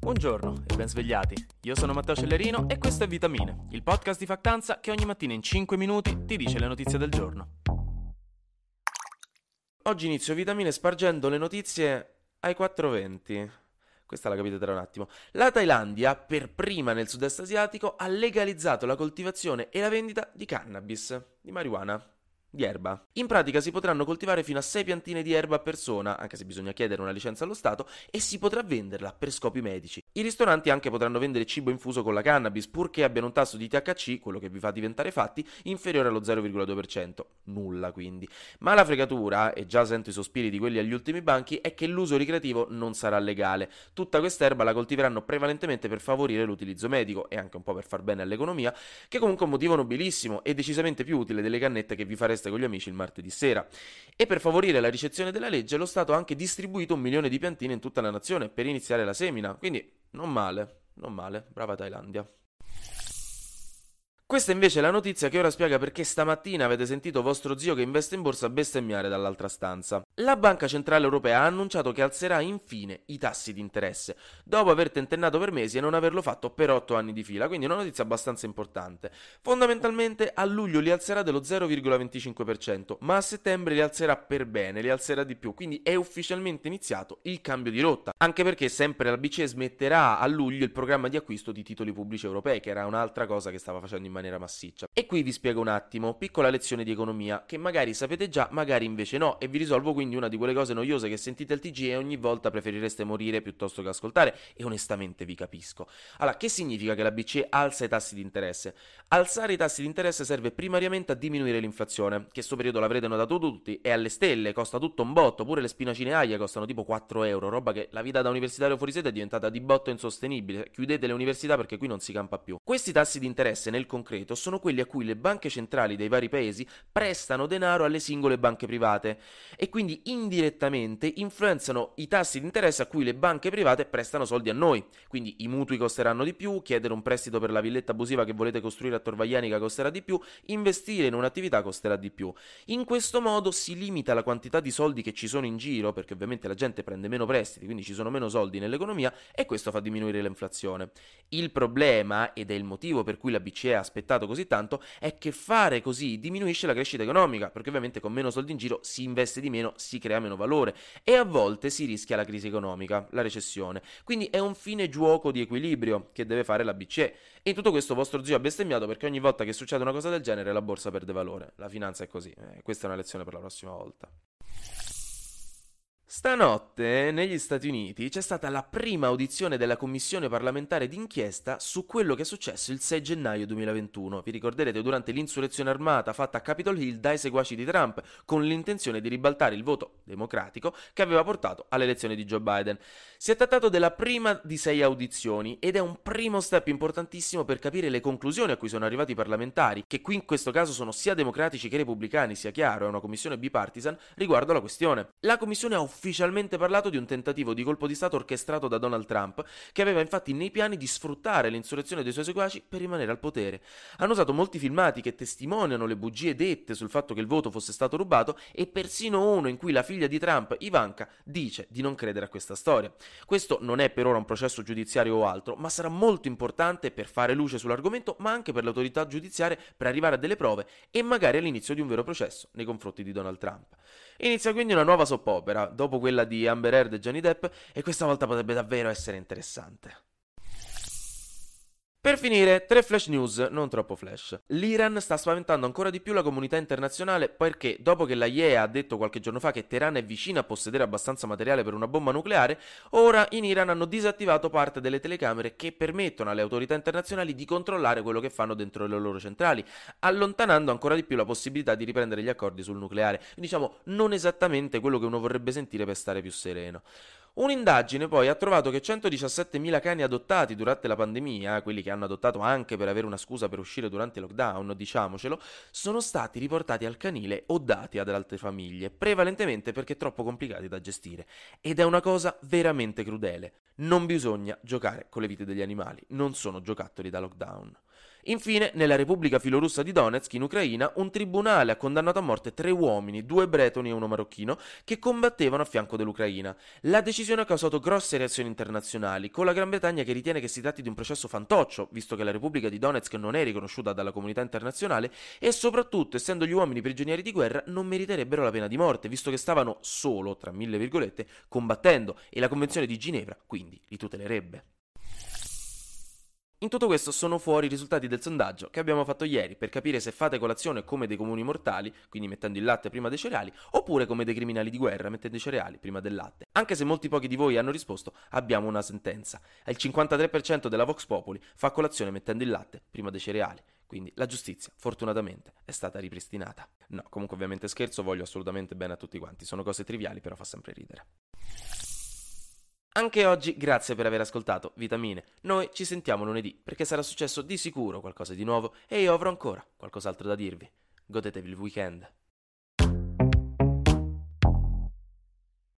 Buongiorno e ben svegliati. Io sono Matteo Cellerino e questo è Vitamine, il podcast di Factanza che ogni mattina in 5 minuti ti dice le notizie del giorno. Oggi inizio Vitamine spargendo le notizie ai 420. Questa la capite tra un attimo. La Thailandia, per prima nel sud-est asiatico, ha legalizzato la coltivazione e la vendita di cannabis, di marijuana di erba. In pratica si potranno coltivare fino a 6 piantine di erba a persona, anche se bisogna chiedere una licenza allo Stato, e si potrà venderla per scopi medici. I ristoranti anche potranno vendere cibo infuso con la cannabis, purché abbiano un tasso di THC, quello che vi fa diventare fatti, inferiore allo 0,2%. Nulla quindi. Ma la fregatura, e già sento i sospiri di quelli agli ultimi banchi, è che l'uso ricreativo non sarà legale. Tutta quest'erba la coltiveranno prevalentemente per favorire l'utilizzo medico e anche un po' per far bene all'economia, che comunque è un motivo nobilissimo e decisamente più utile delle cannette che vi fareste festa con gli amici il martedì sera. E per favorire la ricezione della legge, lo Stato ha anche distribuito un milione di piantine in tutta la nazione per iniziare la semina. Quindi non male, non male, brava Thailandia. Questa invece è la notizia che ora spiega perché stamattina avete sentito vostro zio che investe in borsa bestemmiare dall'altra stanza. La Banca Centrale Europea ha annunciato che alzerà infine i tassi di interesse, dopo aver tentennato per mesi e non averlo fatto per 8 anni di fila, quindi una notizia abbastanza importante. Fondamentalmente a luglio li alzerà dello 0,25%, ma a settembre li alzerà per bene, li alzerà di più, quindi è ufficialmente iniziato il cambio di rotta, anche perché sempre la BCE smetterà a luglio il programma di acquisto di titoli pubblici europei, che era un'altra cosa che stava facendo in maniera massiccia. E qui vi spiego un attimo, piccola lezione di economia, che magari sapete già, magari invece no, e vi risolvo quindi quindi una di quelle cose noiose che sentite al TG e ogni volta preferireste morire piuttosto che ascoltare e onestamente vi capisco. Allora, che significa che la BCE alza i tassi di interesse? Alzare i tassi di interesse serve primariamente a diminuire l'inflazione, che questo periodo l'avrete notato tutti, è alle stelle, costa tutto un botto, pure le spinacine aia costano tipo 4 euro, roba che la vita da universitario fuori sede è diventata di botto insostenibile, chiudete le università perché qui non si campa più. Questi tassi di interesse nel concreto sono quelli a cui le banche centrali dei vari paesi prestano denaro alle singole banche private e quindi indirettamente influenzano i tassi di interesse a cui le banche private prestano soldi a noi. Quindi i mutui costeranno di più, chiedere un prestito per la villetta abusiva che volete costruire a Torvaglianica costerà di più, investire in un'attività costerà di più. In questo modo si limita la quantità di soldi che ci sono in giro, perché ovviamente la gente prende meno prestiti, quindi ci sono meno soldi nell'economia e questo fa diminuire l'inflazione. Il problema, ed è il motivo per cui la BCE ha aspettato così tanto, è che fare così diminuisce la crescita economica, perché ovviamente con meno soldi in giro si investe di meno, si crea meno valore e a volte si rischia la crisi economica, la recessione. Quindi è un fine gioco di equilibrio che deve fare la BCE. E in tutto questo vostro zio ha bestemmiato perché ogni volta che succede una cosa del genere la borsa perde valore. La finanza è così. Eh, questa è una lezione per la prossima volta. Stanotte negli Stati Uniti c'è stata la prima audizione della commissione parlamentare d'inchiesta su quello che è successo il 6 gennaio 2021. Vi ricorderete durante l'insurrezione armata fatta a Capitol Hill dai seguaci di Trump con l'intenzione di ribaltare il voto democratico che aveva portato all'elezione di Joe Biden. Si è trattato della prima di sei audizioni ed è un primo step importantissimo per capire le conclusioni a cui sono arrivati i parlamentari, che qui in questo caso sono sia democratici che repubblicani, sia chiaro, è una commissione bipartisan riguardo alla questione. La commissione ha ufficialmente parlato di un tentativo di colpo di Stato orchestrato da Donald Trump, che aveva infatti nei piani di sfruttare l'insurrezione dei suoi seguaci per rimanere al potere. Hanno usato molti filmati che testimoniano le bugie dette sul fatto che il voto fosse stato rubato e persino uno in cui la figlia di Trump, Ivanka, dice di non credere a questa storia. Questo non è per ora un processo giudiziario o altro, ma sarà molto importante per fare luce sull'argomento, ma anche per l'autorità giudiziaria per arrivare a delle prove e magari all'inizio di un vero processo nei confronti di Donald Trump. Inizia quindi una nuova soppopera, dopo quella di Amber Heard e Johnny Depp, e questa volta potrebbe davvero essere interessante. Per finire, tre flash news, non troppo flash. L'Iran sta spaventando ancora di più la comunità internazionale perché, dopo che la IEA ha detto qualche giorno fa che Teheran è vicina a possedere abbastanza materiale per una bomba nucleare, ora in Iran hanno disattivato parte delle telecamere che permettono alle autorità internazionali di controllare quello che fanno dentro le loro centrali, allontanando ancora di più la possibilità di riprendere gli accordi sul nucleare. Diciamo, non esattamente quello che uno vorrebbe sentire per stare più sereno. Un'indagine poi ha trovato che 117.000 cani adottati durante la pandemia, quelli che hanno adottato anche per avere una scusa per uscire durante il lockdown, diciamocelo, sono stati riportati al canile o dati ad altre famiglie, prevalentemente perché troppo complicati da gestire. Ed è una cosa veramente crudele. Non bisogna giocare con le vite degli animali, non sono giocattoli da lockdown. Infine, nella Repubblica filorussa di Donetsk, in Ucraina, un tribunale ha condannato a morte tre uomini, due bretoni e uno marocchino, che combattevano a fianco dell'Ucraina. La decisione ha causato grosse reazioni internazionali, con la Gran Bretagna che ritiene che si tratti di un processo fantoccio, visto che la Repubblica di Donetsk non è riconosciuta dalla comunità internazionale, e soprattutto, essendo gli uomini prigionieri di guerra, non meriterebbero la pena di morte, visto che stavano solo, tra mille virgolette, combattendo, e la Convenzione di Ginevra quindi li tutelerebbe. In tutto questo sono fuori i risultati del sondaggio che abbiamo fatto ieri per capire se fate colazione come dei comuni mortali, quindi mettendo il latte prima dei cereali, oppure come dei criminali di guerra mettendo i cereali prima del latte. Anche se molti pochi di voi hanno risposto, abbiamo una sentenza. Il 53% della Vox Populi fa colazione mettendo il latte prima dei cereali. Quindi la giustizia, fortunatamente, è stata ripristinata. No, comunque ovviamente scherzo, voglio assolutamente bene a tutti quanti. Sono cose triviali, però fa sempre ridere. Anche oggi grazie per aver ascoltato Vitamine. Noi ci sentiamo lunedì perché sarà successo di sicuro qualcosa di nuovo e io avrò ancora qualcos'altro da dirvi. Godetevi il weekend.